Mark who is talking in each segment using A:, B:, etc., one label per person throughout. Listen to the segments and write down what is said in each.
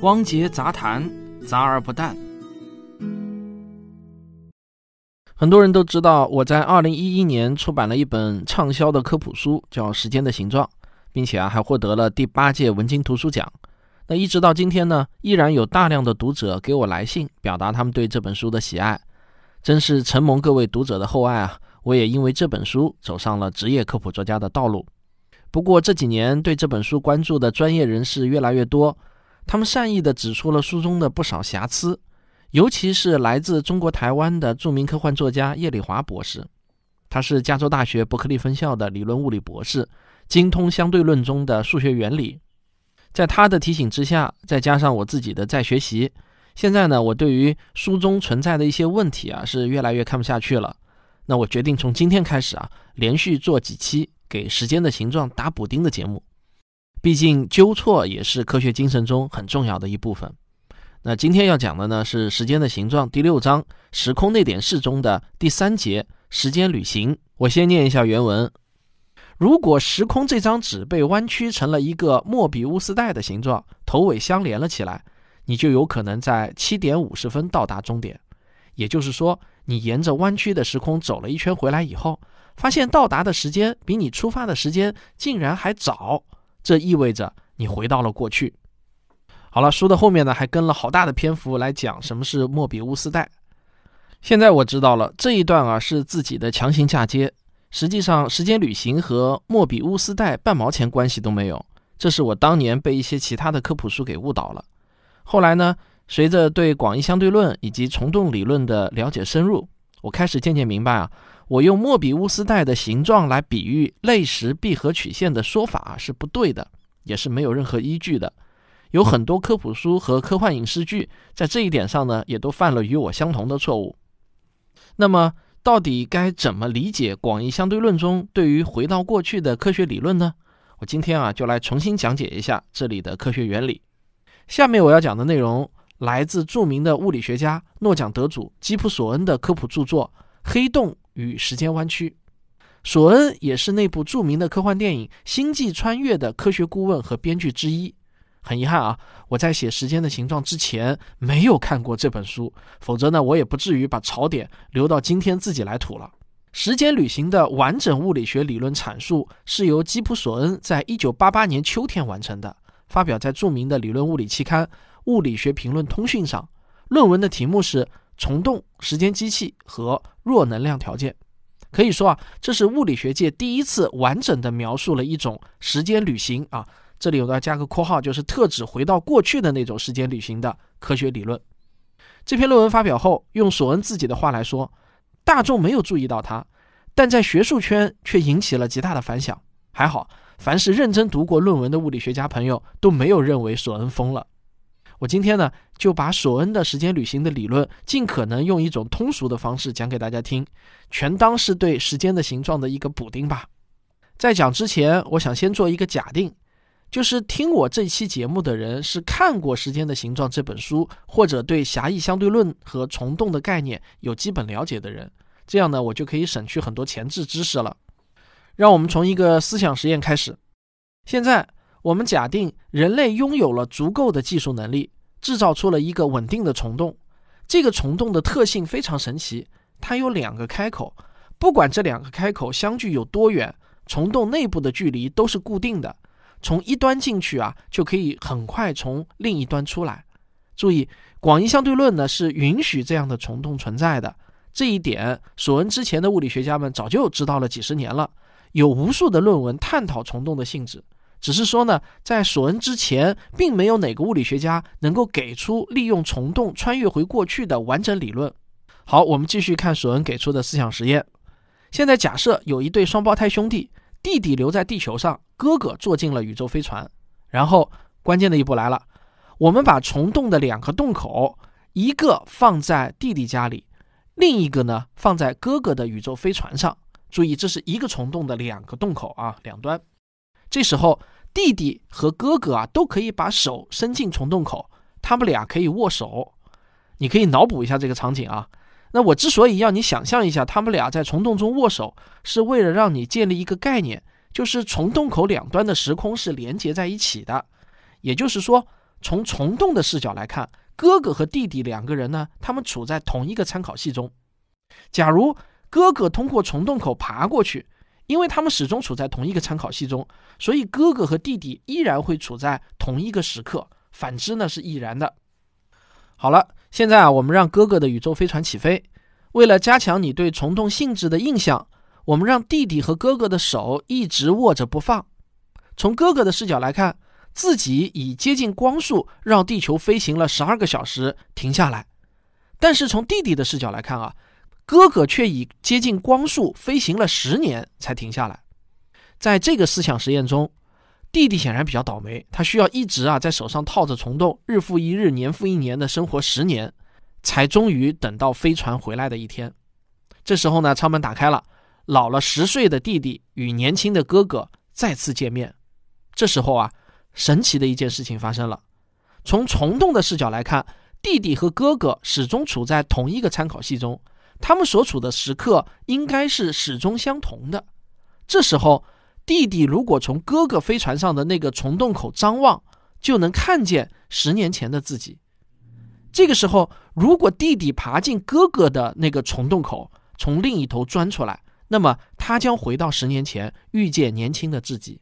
A: 汪杰杂谈，杂而不淡。很多人都知道，我在二零一一年出版了一本畅销的科普书，叫《时间的形状》，并且啊还获得了第八届文津图书奖。那一直到今天呢，依然有大量的读者给我来信，表达他们对这本书的喜爱，真是承蒙各位读者的厚爱啊！我也因为这本书走上了职业科普作家的道路。不过这几年对这本书关注的专业人士越来越多，他们善意地指出了书中的不少瑕疵，尤其是来自中国台湾的著名科幻作家叶礼华博士，他是加州大学伯克利分校的理论物理博士，精通相对论中的数学原理。在他的提醒之下，再加上我自己的在学习，现在呢，我对于书中存在的一些问题啊，是越来越看不下去了。那我决定从今天开始啊，连续做几期给时间的形状打补丁的节目。毕竟纠错也是科学精神中很重要的一部分。那今天要讲的呢是时间的形状第六章时空那点式中的第三节时间旅行。我先念一下原文：如果时空这张纸被弯曲成了一个莫比乌斯带的形状，头尾相连了起来，你就有可能在七点五十分到达终点。也就是说。你沿着弯曲的时空走了一圈回来以后，发现到达的时间比你出发的时间竟然还早，这意味着你回到了过去。好了，书的后面呢还跟了好大的篇幅来讲什么是莫比乌斯带。现在我知道了这一段啊是自己的强行嫁接，实际上时间旅行和莫比乌斯带半毛钱关系都没有，这是我当年被一些其他的科普书给误导了。后来呢？随着对广义相对论以及虫洞理论的了解深入，我开始渐渐明白啊，我用莫比乌斯带的形状来比喻类时闭合曲线的说法是不对的，也是没有任何依据的。有很多科普书和科幻影视剧在这一点上呢，也都犯了与我相同的错误。那么，到底该怎么理解广义相对论中对于回到过去的科学理论呢？我今天啊，就来重新讲解一下这里的科学原理。下面我要讲的内容。来自著名的物理学家、诺奖得主基普索恩的科普著作《黑洞与时间弯曲》。索恩也是那部著名的科幻电影《星际穿越》的科学顾问和编剧之一。很遗憾啊，我在写《时间的形状》之前没有看过这本书，否则呢，我也不至于把槽点留到今天自己来吐了。时间旅行的完整物理学理论阐述是由基普索恩在一九八八年秋天完成的，发表在著名的理论物理期刊。物理学评论通讯上，论文的题目是虫洞、时间机器和弱能量条件。可以说啊，这是物理学界第一次完整的描述了一种时间旅行啊。这里有要加个括号，就是特指回到过去的那种时间旅行的科学理论。这篇论文发表后，用索恩自己的话来说，大众没有注意到它，但在学术圈却引起了极大的反响。还好，凡是认真读过论文的物理学家朋友都没有认为索恩疯了。我今天呢，就把索恩的时间旅行的理论，尽可能用一种通俗的方式讲给大家听，全当是对时间的形状的一个补丁吧。在讲之前，我想先做一个假定，就是听我这期节目的人是看过《时间的形状》这本书，或者对狭义相对论和虫洞的概念有基本了解的人，这样呢，我就可以省去很多前置知识了。让我们从一个思想实验开始，现在。我们假定人类拥有了足够的技术能力，制造出了一个稳定的虫洞。这个虫洞的特性非常神奇，它有两个开口，不管这两个开口相距有多远，虫洞内部的距离都是固定的。从一端进去啊，就可以很快从另一端出来。注意，广义相对论呢是允许这样的虫洞存在的。这一点，索恩之前的物理学家们早就知道了几十年了，有无数的论文探讨虫洞的性质。只是说呢，在索恩之前，并没有哪个物理学家能够给出利用虫洞穿越回过去的完整理论。好，我们继续看索恩给出的思想实验。现在假设有一对双胞胎兄弟，弟弟留在地球上，哥哥坐进了宇宙飞船。然后关键的一步来了，我们把虫洞的两个洞口，一个放在弟弟家里，另一个呢放在哥哥的宇宙飞船上。注意，这是一个虫洞的两个洞口啊，两端。这时候，弟弟和哥哥啊都可以把手伸进虫洞口，他们俩可以握手。你可以脑补一下这个场景啊。那我之所以要你想象一下他们俩在虫洞中握手，是为了让你建立一个概念，就是虫洞口两端的时空是连接在一起的。也就是说，从虫洞的视角来看，哥哥和弟弟两个人呢，他们处在同一个参考系中。假如哥哥通过虫洞口爬过去，因为他们始终处在同一个参考系中，所以哥哥和弟弟依然会处在同一个时刻。反之呢是亦然的。好了，现在啊，我们让哥哥的宇宙飞船起飞。为了加强你对虫洞性质的印象，我们让弟弟和哥哥的手一直握着不放。从哥哥的视角来看，自己以接近光速绕地球飞行了十二个小时，停下来；但是从弟弟的视角来看啊。哥哥却以接近光速飞行了十年才停下来。在这个思想实验中，弟弟显然比较倒霉，他需要一直啊在手上套着虫洞，日复一日、年复一年的生活十年，才终于等到飞船回来的一天。这时候呢，舱门打开了，老了十岁的弟弟与年轻的哥哥再次见面。这时候啊，神奇的一件事情发生了。从虫洞的视角来看，弟弟和哥哥始终处在同一个参考系中。他们所处的时刻应该是始终相同的。这时候，弟弟如果从哥哥飞船上的那个虫洞口张望，就能看见十年前的自己。这个时候，如果弟弟爬进哥哥的那个虫洞口，从另一头钻出来，那么他将回到十年前，遇见年轻的自己。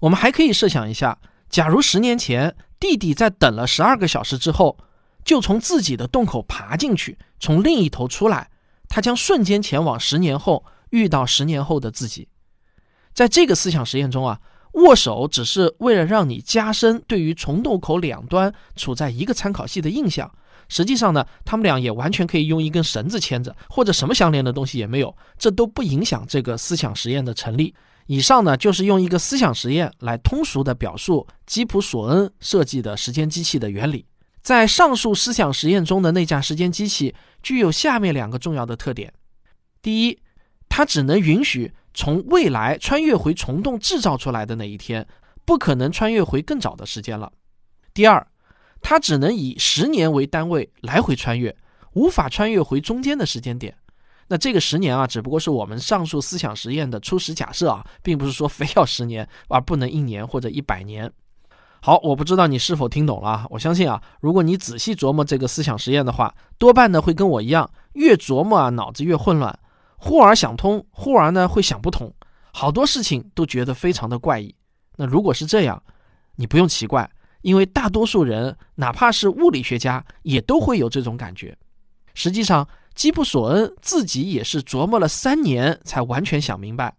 A: 我们还可以设想一下，假如十年前弟弟在等了十二个小时之后，就从自己的洞口爬进去，从另一头出来。他将瞬间前往十年后，遇到十年后的自己。在这个思想实验中啊，握手只是为了让你加深对于虫洞口两端处在一个参考系的印象。实际上呢，他们俩也完全可以用一根绳子牵着，或者什么相连的东西也没有，这都不影响这个思想实验的成立。以上呢，就是用一个思想实验来通俗的表述基普索恩设计的时间机器的原理。在上述思想实验中的那架时间机器具有下面两个重要的特点：第一，它只能允许从未来穿越回虫洞制造出来的那一天，不可能穿越回更早的时间了；第二，它只能以十年为单位来回穿越，无法穿越回中间的时间点。那这个十年啊，只不过是我们上述思想实验的初始假设啊，并不是说非要十年而不能一年或者一百年。好，我不知道你是否听懂了啊。我相信啊，如果你仔细琢磨这个思想实验的话，多半呢会跟我一样，越琢磨啊脑子越混乱，忽而想通，忽而呢会想不通，好多事情都觉得非常的怪异。那如果是这样，你不用奇怪，因为大多数人，哪怕是物理学家，也都会有这种感觉。实际上，基普索恩自己也是琢磨了三年才完全想明白。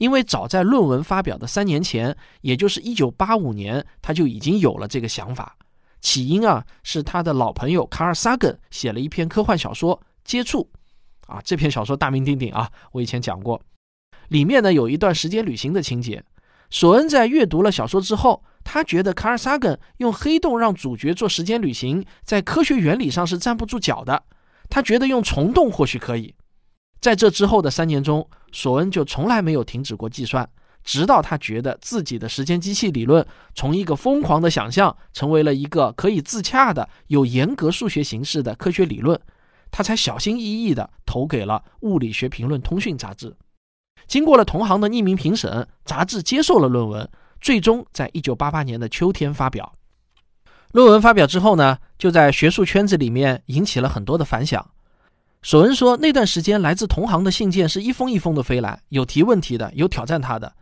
A: 因为早在论文发表的三年前，也就是一九八五年，他就已经有了这个想法。起因啊，是他的老朋友卡尔萨根写了一篇科幻小说《接触》，啊，这篇小说大名鼎鼎啊，我以前讲过。里面呢有一段时间旅行的情节。索恩在阅读了小说之后，他觉得卡尔萨根用黑洞让主角做时间旅行，在科学原理上是站不住脚的。他觉得用虫洞或许可以。在这之后的三年中，索恩就从来没有停止过计算，直到他觉得自己的时间机器理论从一个疯狂的想象，成为了一个可以自洽的、有严格数学形式的科学理论，他才小心翼翼地投给了《物理学评论通讯》杂志。经过了同行的匿名评审，杂志接受了论文，最终在一九八八年的秋天发表。论文发表之后呢，就在学术圈子里面引起了很多的反响。索恩说，那段时间来自同行的信件是一封一封的飞来，有提问题的，有挑战他的。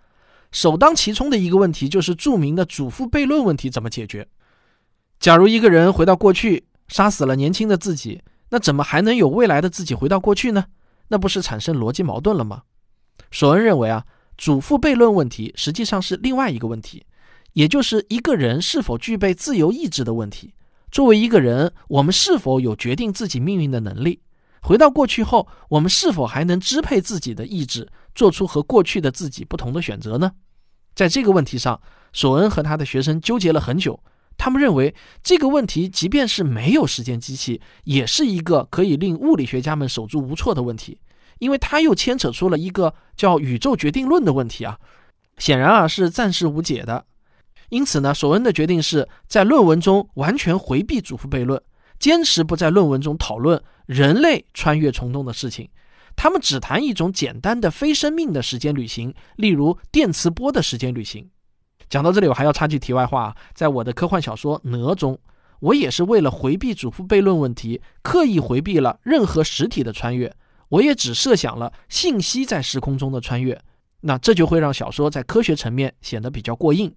A: 首当其冲的一个问题就是著名的祖父悖论问题怎么解决？假如一个人回到过去，杀死了年轻的自己，那怎么还能有未来的自己回到过去呢？那不是产生逻辑矛盾了吗？索恩认为啊，祖父悖论问题实际上是另外一个问题，也就是一个人是否具备自由意志的问题。作为一个人，我们是否有决定自己命运的能力？回到过去后，我们是否还能支配自己的意志，做出和过去的自己不同的选择呢？在这个问题上，索恩和他的学生纠结了很久。他们认为这个问题，即便是没有时间机器，也是一个可以令物理学家们手足无措的问题，因为它又牵扯出了一个叫宇宙决定论的问题啊，显然啊是暂时无解的。因此呢，索恩的决定是在论文中完全回避祖父悖论。坚持不在论文中讨论人类穿越虫洞的事情，他们只谈一种简单的非生命的时间旅行，例如电磁波的时间旅行。讲到这里，我还要插句题外话，在我的科幻小说《哪》中，我也是为了回避祖父悖论问题，刻意回避了任何实体的穿越，我也只设想了信息在时空中的穿越。那这就会让小说在科学层面显得比较过硬。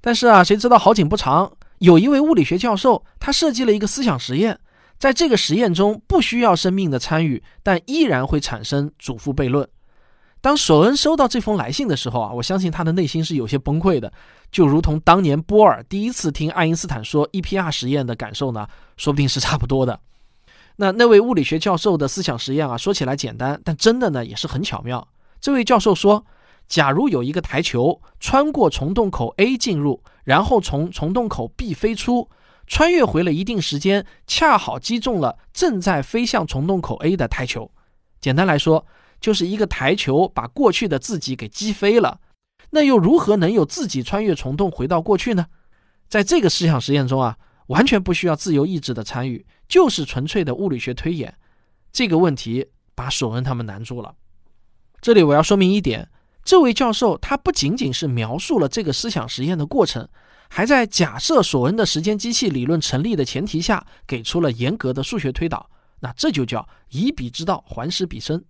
A: 但是啊，谁知道好景不长，有一位物理学教授，他设计了一个思想实验，在这个实验中不需要生命的参与，但依然会产生祖父悖论。当索恩收到这封来信的时候啊，我相信他的内心是有些崩溃的，就如同当年波尔第一次听爱因斯坦说 EPR 实验的感受呢，说不定是差不多的。那那位物理学教授的思想实验啊，说起来简单，但真的呢也是很巧妙。这位教授说。假如有一个台球穿过虫洞口 A 进入，然后从虫洞口 B 飞出，穿越回了一定时间，恰好击中了正在飞向虫洞口 A 的台球。简单来说，就是一个台球把过去的自己给击飞了。那又如何能有自己穿越虫洞回到过去呢？在这个思想实验中啊，完全不需要自由意志的参与，就是纯粹的物理学推演。这个问题把索恩他们难住了。这里我要说明一点。这位教授，他不仅仅是描述了这个思想实验的过程，还在假设索恩的时间机器理论成立的前提下，给出了严格的数学推导。那这就叫以彼之道还施彼身。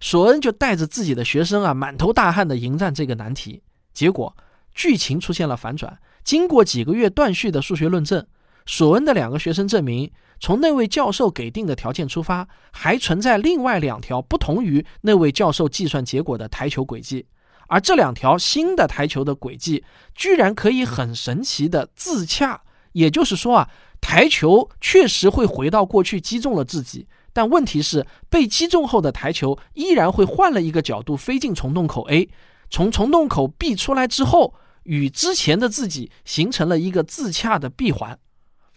A: 索恩就带着自己的学生啊，满头大汗的迎战这个难题。结果剧情出现了反转，经过几个月断续的数学论证，索恩的两个学生证明。从那位教授给定的条件出发，还存在另外两条不同于那位教授计算结果的台球轨迹，而这两条新的台球的轨迹居然可以很神奇的自洽。也就是说啊，台球确实会回到过去击中了自己，但问题是被击中后的台球依然会换了一个角度飞进虫洞口 A，从虫洞口 B 出来之后，与之前的自己形成了一个自洽的闭环。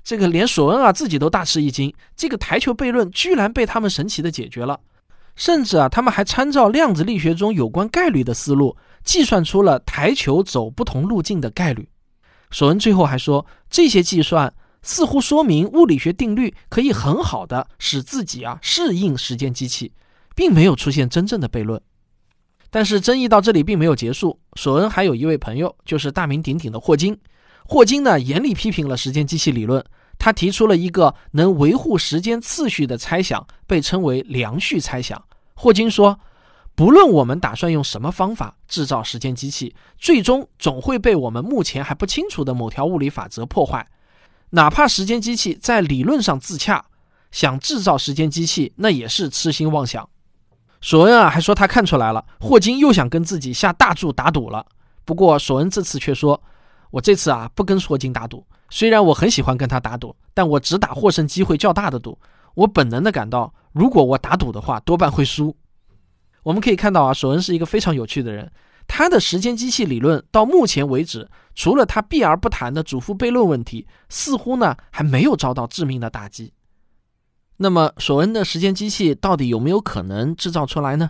A: 这个连索恩啊自己都大吃一惊，这个台球悖论居然被他们神奇的解决了，甚至啊他们还参照量子力学中有关概率的思路，计算出了台球走不同路径的概率。索恩最后还说，这些计算似乎说明物理学定律可以很好的使自己啊适应时间机器，并没有出现真正的悖论。但是争议到这里并没有结束，索恩还有一位朋友，就是大名鼎鼎的霍金。霍金呢严厉批评了时间机器理论。他提出了一个能维护时间次序的猜想，被称为良序猜想。霍金说：“不论我们打算用什么方法制造时间机器，最终总会被我们目前还不清楚的某条物理法则破坏。哪怕时间机器在理论上自洽，想制造时间机器那也是痴心妄想。”索恩啊，还说他看出来了，霍金又想跟自己下大注打赌了。不过索恩这次却说：“我这次啊，不跟霍金打赌。”虽然我很喜欢跟他打赌，但我只打获胜机会较大的赌。我本能的感到，如果我打赌的话，多半会输。我们可以看到啊，索恩是一个非常有趣的人。他的时间机器理论到目前为止，除了他避而不谈的祖父悖论问题，似乎呢还没有遭到致命的打击。那么，索恩的时间机器到底有没有可能制造出来呢？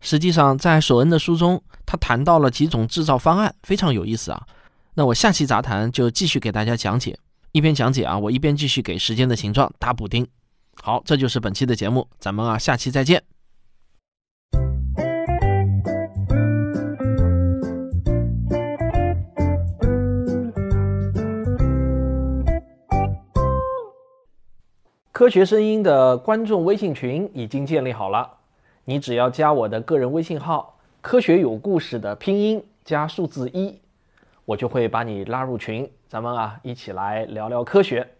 A: 实际上，在索恩的书中，他谈到了几种制造方案，非常有意思啊。那我下期杂谈就继续给大家讲解，一边讲解啊，我一边继续给时间的形状打补丁。好，这就是本期的节目，咱们啊下期再见。科学声音的观众微信群已经建立好了，你只要加我的个人微信号“科学有故事”的拼音加数字一。我就会把你拉入群，咱们啊一起来聊聊科学。